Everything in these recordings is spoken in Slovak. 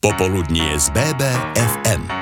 Popoludnie z BBFM.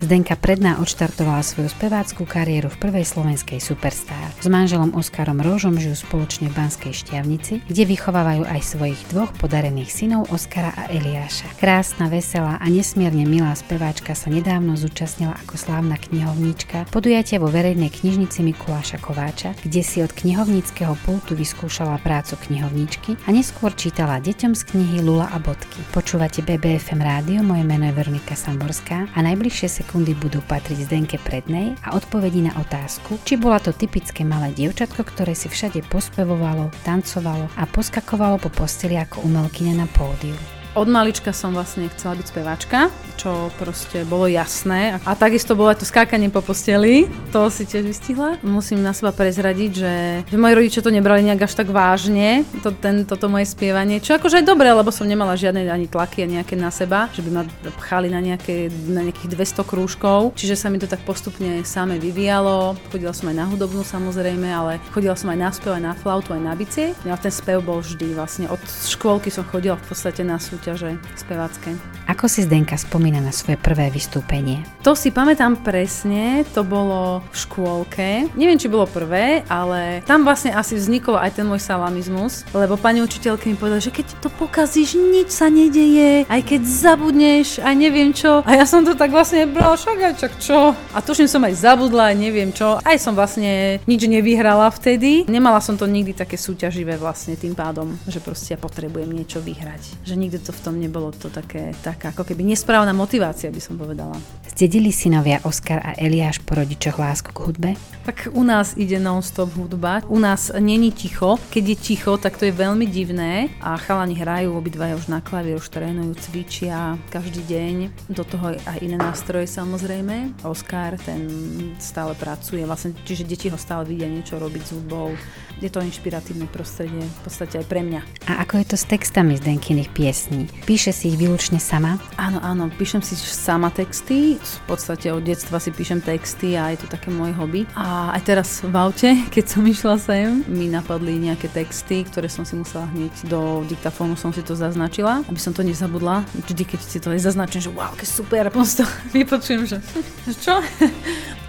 Zdenka Predná odštartovala svoju speváckú kariéru v prvej slovenskej Superstar. S manželom Oskarom Rožom žijú spoločne v Banskej Štiavnici, kde vychovávajú aj svojich dvoch podarených synov Oskara a Eliáša. Krásna, veselá a nesmierne milá speváčka sa nedávno zúčastnila ako slávna knihovníčka podujatia vo verejnej knižnici Mikuláša Kováča, kde si od knihovníckého pultu vyskúšala prácu knihovníčky a neskôr čítala deťom z knihy Lula a Bodky. Počúvate BBFM rádio, moje meno je Veronika Samborská a najbližšie sa sekundy budú patriť Zdenke Prednej a odpovedí na otázku, či bola to typické malé dievčatko, ktoré si všade pospevovalo, tancovalo a poskakovalo po posteli ako umelkyňa na pódiu. Od malička som vlastne chcela byť speváčka, čo proste bolo jasné. A takisto bolo aj to skákanie po posteli, to si tiež vystihla. Musím na seba prezradiť, že, že moji rodičia to nebrali nejak až tak vážne, to, ten, toto moje spievanie, čo akože aj dobré, lebo som nemala žiadne ani tlaky nejaké na seba, že by ma pchali na, nejaké, na nejakých 200 krúžkov, čiže sa mi to tak postupne same vyvíjalo. Chodila som aj na hudobnú samozrejme, ale chodila som aj na spev, aj na flautu, aj na bicie. A ten spev bol vždy vlastne. Od škôlky som chodila v podstate na súd súťaže spevácké. Ako si Zdenka spomína na svoje prvé vystúpenie? To si pamätám presne, to bolo v škôlke. Neviem, či bolo prvé, ale tam vlastne asi vznikol aj ten môj salamizmus, lebo pani učiteľka mi povedala, že keď to pokazíš, nič sa nedeje, aj keď zabudneš, aj neviem čo. A ja som to tak vlastne brala, však aj čak čo. A tuším som aj zabudla, aj neviem čo. Aj som vlastne nič nevyhrala vtedy. Nemala som to nikdy také súťaživé vlastne tým pádom, že proste ja potrebujem niečo vyhrať. Že nikdy to to v tom nebolo to také, taká ako keby nesprávna motivácia, by som povedala. Zdedili synovia Oskar a Eliáš po rodičoch lásku k hudbe? Tak u nás ide non-stop hudba. U nás není ticho. Keď je ticho, tak to je veľmi divné. A chalani hrajú, obidvaja už na klavír, už trénujú, cvičia každý deň. Do toho aj iné nástroje samozrejme. Oskar, ten stále pracuje, vlastne, čiže deti ho stále vidia niečo robiť s hudbou. Je to inšpiratívne prostredie, v podstate aj pre mňa. A ako je to s textami z Denkyných piesní? Píše si ich výlučne sama? Áno, áno, píšem si sama texty. V podstate od detstva si píšem texty a je to také moje hobby. A aj teraz v aute, keď som išla sem, mi napadli nejaké texty, ktoré som si musela hneď do diktafónu som si to zaznačila, aby som to nezabudla. Vždy, keď si to aj zaznačím, že wow, aké super, a potom to vypočujem, že čo?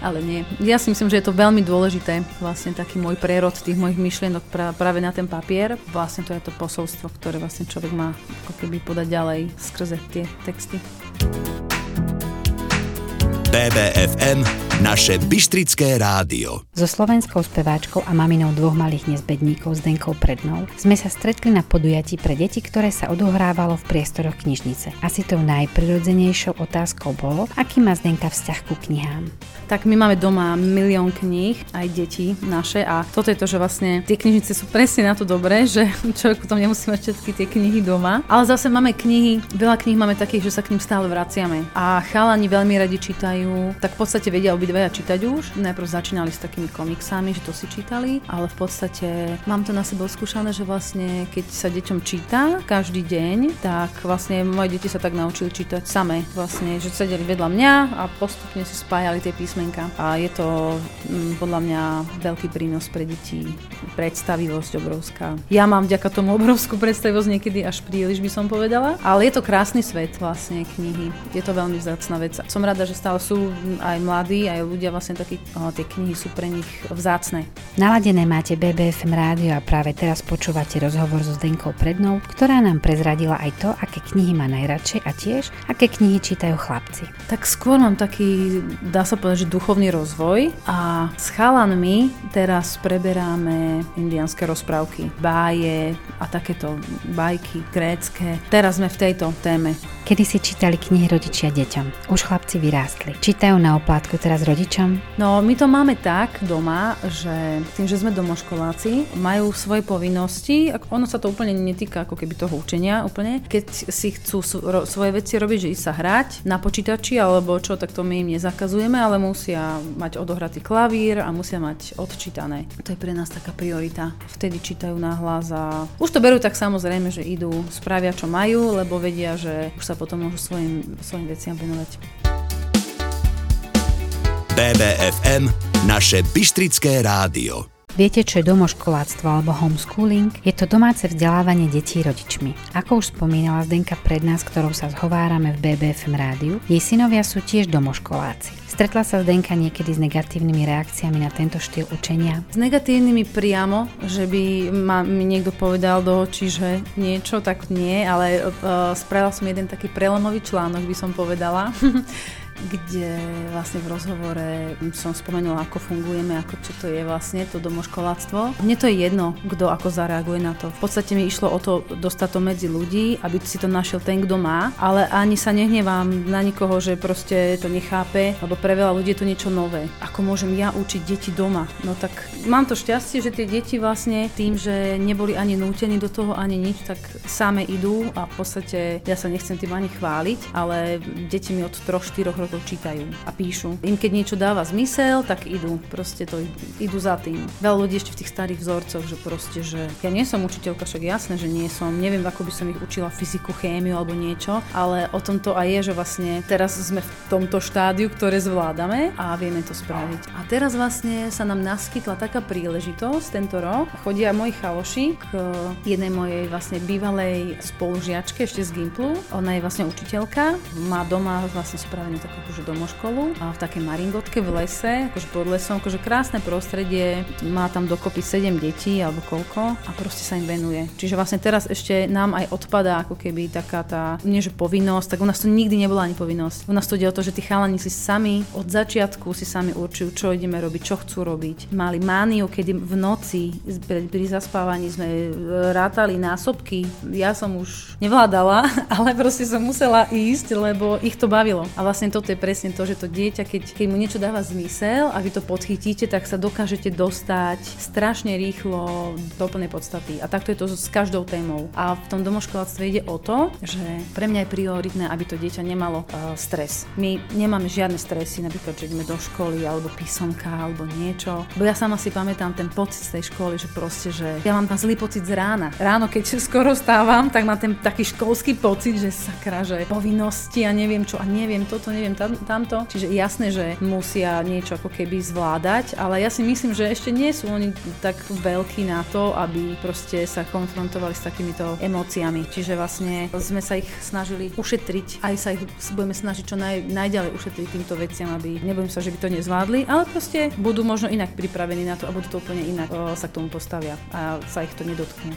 Ale nie. Ja si myslím, že je to veľmi dôležité, vlastne taký môj prerod tých mojich myšlienok práve na ten papier. Vlastne to je to posolstvo, ktoré vlastne človek má ako keby podať ďalej skrze tie texty. BBFM naše Bystrické rádio. So slovenskou speváčkou a maminou dvoch malých nezbedníkov s Denkou Prednou sme sa stretli na podujatí pre deti, ktoré sa odohrávalo v priestoroch knižnice. Asi tou najprirodzenejšou otázkou bolo, aký má Zdenka vzťah ku knihám. Tak my máme doma milión kníh, aj deti naše a toto je to, že vlastne tie knižnice sú presne na to dobré, že človek potom nemusí mať všetky tie knihy doma. Ale zase máme knihy, veľa kníh máme takých, že sa k ním stále vraciame. A chalani veľmi radi čítajú tak v podstate vedia obidvaja čítať už. Najprv začínali s takými komiksami, že to si čítali, ale v podstate mám to na sebe skúšané, že vlastne keď sa deťom číta každý deň, tak vlastne moje deti sa tak naučili čítať same. Vlastne, že sedeli vedľa mňa a postupne si spájali tie písmenka. A je to m, mm, podľa mňa veľký prínos pre deti, predstavivosť obrovská. Ja mám vďaka tomu obrovskú predstavivosť niekedy až príliš by som povedala, ale je to krásny svet vlastne knihy. Je to veľmi vzácna vec. Som rada, že stále sú aj mladí, aj ľudia vlastne takí, tie knihy sú pre nich vzácne. Naladené máte BBFM rádio a práve teraz počúvate rozhovor so Zdenkou Prednou, ktorá nám prezradila aj to, aké knihy má najradšej a tiež, aké knihy čítajú chlapci. Tak skôr mám taký, dá sa povedať, že duchovný rozvoj a s chalanmi teraz preberáme indianské rozprávky, báje a takéto bajky grécké. Teraz sme v tejto téme. Kedy si čítali knihy rodičia deťom? Už chlapci vyrástli. Čítajú na oplátku teraz rodičom? No, my to máme tak doma, že tým, že sme domoškoláci, majú svoje povinnosti, ono sa to úplne netýka ako keby toho učenia úplne. Keď si chcú svoje veci robiť, že ísť sa hrať na počítači alebo čo, tak to my im nezakazujeme, ale musia mať odohratý klavír a musia mať odčítané. To je pre nás taká priorita. Vtedy čítajú hlas a už to berú tak samozrejme, že idú, spravia čo majú, lebo vedia, že už sa potom môžu svojim, svojim veciam venovať. BBFM, naše Bystrické rádio. Viete, čo je domoškoláctvo alebo homeschooling? Je to domáce vzdelávanie detí rodičmi. Ako už spomínala Zdenka pred nás, ktorou sa zhovárame v BBFM rádiu, jej synovia sú tiež domoškoláci. Stretla sa Zdenka niekedy s negatívnymi reakciami na tento štýl učenia? S negatívnymi priamo, že by ma, mi niekto povedal do očí, že niečo, tak nie, ale uh, spravila som jeden taký prelomový článok, by som povedala. kde vlastne v rozhovore som spomenula, ako fungujeme, ako čo to je vlastne to domoškoláctvo. Mne to je jedno, kto ako zareaguje na to. V podstate mi išlo o to dostať to medzi ľudí, aby si to našiel ten, kto má, ale ani sa nehnevám na nikoho, že proste to nechápe, lebo pre veľa ľudí je to niečo nové. Ako môžem ja učiť deti doma? No tak mám to šťastie, že tie deti vlastne tým, že neboli ani nútení do toho, ani nič, tak same idú a v podstate ja sa nechcem tým ani chváliť, ale deti mi od 3-4 rokov to čítajú a píšu. Im keď niečo dáva zmysel, tak idú, proste to idú za tým. Veľa ľudí ešte v tých starých vzorcoch, že proste, že ja nie som učiteľka, však jasné, že nie som, neviem, ako by som ich učila fyziku, chémiu alebo niečo, ale o tom to aj je, že vlastne teraz sme v tomto štádiu, ktoré zvládame a vieme to spraviť. A teraz vlastne sa nám naskytla taká príležitosť tento rok. Chodia moji chaloši k jednej mojej vlastne bývalej spolužiačke ešte z Gimplu. Ona je vlastne učiteľka, má doma vlastne spravený takú akože domoškolu a v takej maringotke v lese, akože pod lesom, akože krásne prostredie, má tam dokopy 7 detí alebo koľko a proste sa im venuje. Čiže vlastne teraz ešte nám aj odpadá ako keby taká tá, nie že povinnosť, tak u nás to nikdy nebola ani povinnosť. U nás to ide o to, že tí chalani si sami od začiatku si sami určujú, čo ideme robiť, čo chcú robiť. Mali mániu, kedy v noci pri zaspávaní sme e, rátali násobky. Ja som už nevládala, ale proste som musela ísť, lebo ich to bavilo. A vlastne to toto je presne to, že to dieťa, keď, keď mu niečo dáva zmysel a vy to podchytíte, tak sa dokážete dostať strašne rýchlo do plnej podstaty. A takto je to s každou témou. A v tom domoškoláctve ide o to, že pre mňa je prioritné, aby to dieťa nemalo uh, stres. My nemáme žiadne stresy, napríklad, že ideme do školy alebo písomka alebo niečo. Bo ja sama si pamätám ten pocit z tej školy, že proste, že ja mám tam zlý pocit z rána. Ráno, keď skoro stávam, tak mám ten taký školský pocit, že sakra, že povinnosti a neviem čo a neviem toto, neviem tam, tamto. Čiže jasné, že musia niečo ako keby zvládať, ale ja si myslím, že ešte nie sú oni tak veľkí na to, aby proste sa konfrontovali s takýmito emóciami. Čiže vlastne sme sa ich snažili ušetriť, aj sa ich budeme snažiť čo naj, najďalej ušetriť týmto veciam, aby nebojím sa, že by to nezvládli, ale proste budú možno inak pripravení na to a budú to úplne inak o, sa k tomu postavia a sa ich to nedotkne.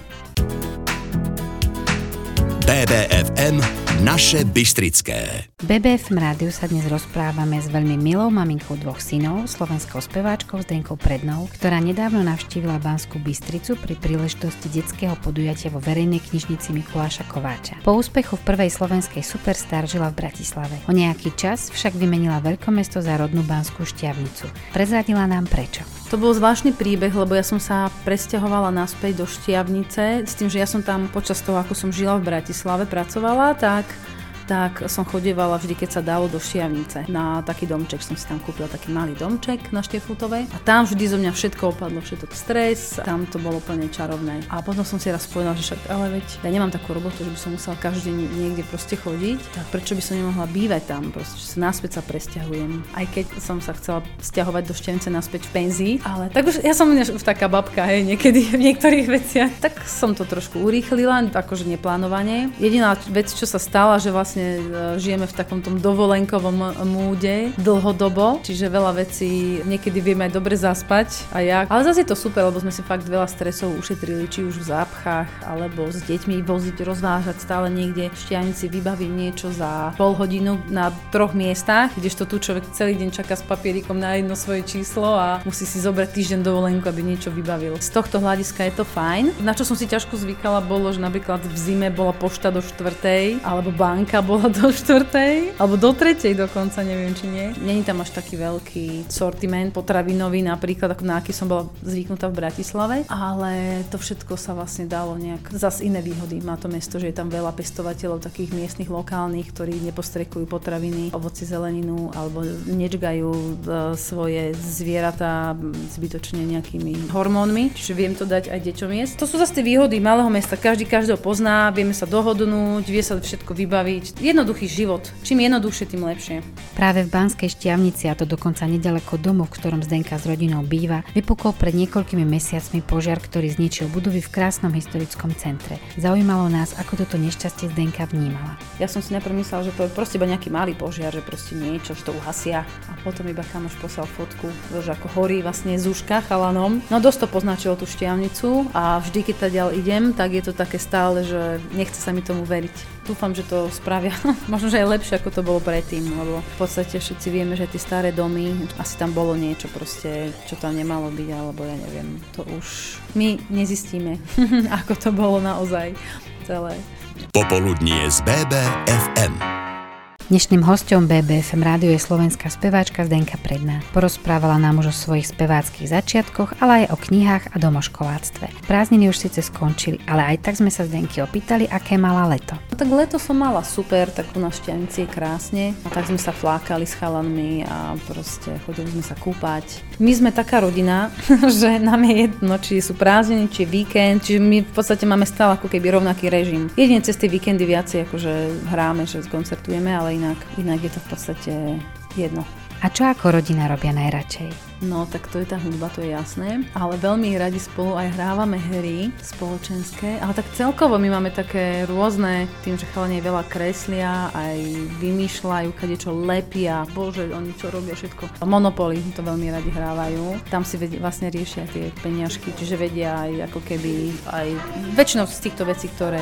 BBFM Naše Bystrické. BBFM rádiu sa dnes rozprávame s veľmi milou maminkou dvoch synov, slovenskou speváčkou Zdenkou Prednou, ktorá nedávno navštívila Banskú Bystricu pri príležitosti detského podujatia vo verejnej knižnici Mikuláša Kováča. Po úspechu v prvej slovenskej Superstar žila v Bratislave. O nejaký čas však vymenila veľkomesto za rodnú Banskú Šťavnicu. Prezradila nám prečo. To bol zvláštny príbeh, lebo ja som sa presťahovala naspäť do Štiavnice s tým, že ja som tam počas toho, ako som žila v Bratislave, pracovala, tak back. Tak som chodievala vždy, keď sa dalo do Šiavnice. Na taký domček som si tam kúpila taký malý domček na Štiefutovej a tam vždy zo mňa všetko opadlo, všetok stres, tam to bolo úplne čarovné. A potom som si raz povedala, že však ale veď ja nemám takú robotu, že by som musela každý deň niekde proste chodiť, tak prečo by som nemohla bývať tam, proste, že sa naspäť sa presťahujem. Aj keď som sa chcela stiahovať do Štiavnice naspäť v penzii, ale tak už ja som už taká babka, hej, niekedy v niektorých veciach. Tak som to trošku urýchlila, akože neplánovane. Jediná vec, čo sa stala, že vlastne vlastne e, žijeme v takom tom dovolenkovom múde dlhodobo, čiže veľa vecí niekedy vieme aj dobre zaspať a jak. Ale zase je to super, lebo sme si fakt veľa stresov ušetrili, či už v zápchách, alebo s deťmi voziť, rozvážať stále niekde v štianici, vybaviť niečo za pol hodinu na troch miestach, kdežto tu človek celý deň čaká s papierikom na jedno svoje číslo a musí si zobrať týždeň dovolenku, aby niečo vybavil. Z tohto hľadiska je to fajn. Na čo som si ťažko zvykala bolo, že napríklad v zime bola pošta do štvrtej, alebo banka bola do štvrtej, alebo do tretej dokonca, neviem či nie. Není tam až taký veľký sortiment potravinový napríklad, ako na aký som bola zvyknutá v Bratislave, ale to všetko sa vlastne dalo nejak, zas iné výhody. Má to mesto, že je tam veľa pestovateľov takých miestnych, lokálnych, ktorí nepostrekujú potraviny, ovoci, zeleninu alebo nečgajú e, svoje zvieratá zbytočne nejakými hormónmi, čiže viem to dať aj deťom jesť. To sú zase tie výhody malého mesta, každý každého pozná, vieme sa dohodnúť, vie sa všetko vybaviť, jednoduchý život. Čím jednoduchšie, tým lepšie. Práve v Banskej šťavnici, a to dokonca nedaleko domu, v ktorom Zdenka s rodinou býva, vypukol pred niekoľkými mesiacmi požiar, ktorý zničil budovy v krásnom historickom centre. Zaujímalo nás, ako toto nešťastie Zdenka vnímala. Ja som si najprv že to je proste iba nejaký malý požiar, že proste niečo, že to uhasia. A potom iba kamoš poslal fotku, že ako horí vlastne zúška chalanom. No dosť to poznačilo tú šťavnicu a vždy, keď ďal idem, tak je to také stále, že nechce sa mi tomu veriť. Dúfam, že to spravia možno, že aj lepšie, ako to bolo predtým, lebo v podstate všetci vieme, že tie staré domy, asi tam bolo niečo proste, čo tam nemalo byť, alebo ja neviem, to už my nezistíme, ako to bolo naozaj celé. Popoludnie z BBFM. Dnešným hostom BBFM rádio je slovenská speváčka Zdenka Predná. Porozprávala nám už o svojich speváckých začiatkoch, ale aj o knihách a domoškoláctve. Prázdniny už síce skončili, ale aj tak sme sa Zdenky opýtali, aké mala leto. No tak leto som mala super, tak u nás šťanici je krásne. A tak sme sa flákali s chalanmi a proste chodili sme sa kúpať. My sme taká rodina, že nám je jedno, či sú prázdniny, či víkend, čiže my v podstate máme stále ako keby rovnaký režim. Jedine cez tie víkendy viacej akože hráme, že koncertujeme, ale inak, inak je to v podstate jedno. A čo ako rodina robia najradšej? No, tak to je tá hudba, to je jasné. Ale veľmi radi spolu aj hrávame hry spoločenské. Ale tak celkovo my máme také rôzne, tým, že chalani veľa kreslia, aj vymýšľajú, kade čo lepia. Bože, oni čo robia všetko. Monopoly to veľmi radi hrávajú. Tam si vedia, vlastne riešia tie peniažky, čiže vedia aj ako keby aj väčšinou z týchto vecí, ktoré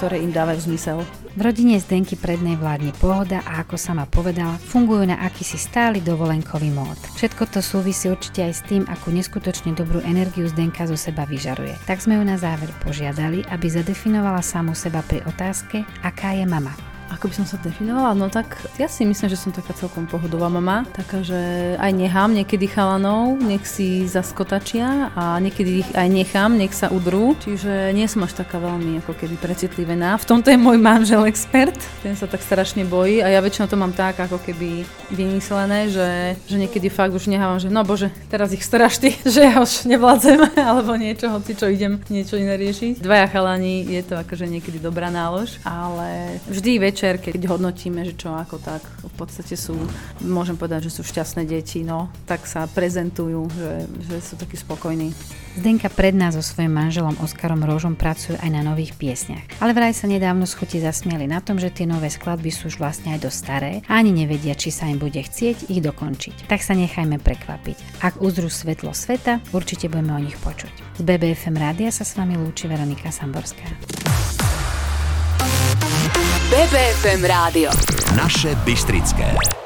ktoré im dávajú zmysel. V rodine Zdenky prednej vládne pohoda a ako sama povedala, fungujú na akýsi stály dovolenkový mód. Všetko to súvisí určite aj s tým, akú neskutočne dobrú energiu Zdenka zo seba vyžaruje. Tak sme ju na záver požiadali, aby zadefinovala samu seba pri otázke, aká je mama. Ako by som sa definovala? No tak ja si myslím, že som taká celkom pohodová mama, taká, že aj nechám niekedy chalanov, nech si zaskotačia a niekedy ich aj nechám, nech sa udrú. Čiže nie som až taká veľmi ako keby precitlivená. V tomto je môj manžel expert, ten sa tak strašne bojí a ja väčšinou to mám tak ako keby vymyslené, že, že niekedy fakt už nechávam, že no bože, teraz ich straš ty, že ja už nevládzem alebo niečo, hoci čo idem niečo iné riešiť. Dvaja chalani je to akože niekedy dobrá nálož, ale vždy väčšie večer, keď hodnotíme, že čo ako tak, v podstate sú, môžem povedať, že sú šťastné deti, no, tak sa prezentujú, že, že sú takí spokojní. Zdenka pred nás so svojím manželom Oskarom Rožom pracujú aj na nových piesniach. Ale vraj sa nedávno z chuti zasmieli na tom, že tie nové skladby sú už vlastne aj dosť staré a ani nevedia, či sa im bude chcieť ich dokončiť. Tak sa nechajme prekvapiť. Ak uzrú svetlo sveta, určite budeme o nich počuť. Z BBFM rádia sa s vami lúči Veronika Samborská. BBFM rádio. Naše Bystrické.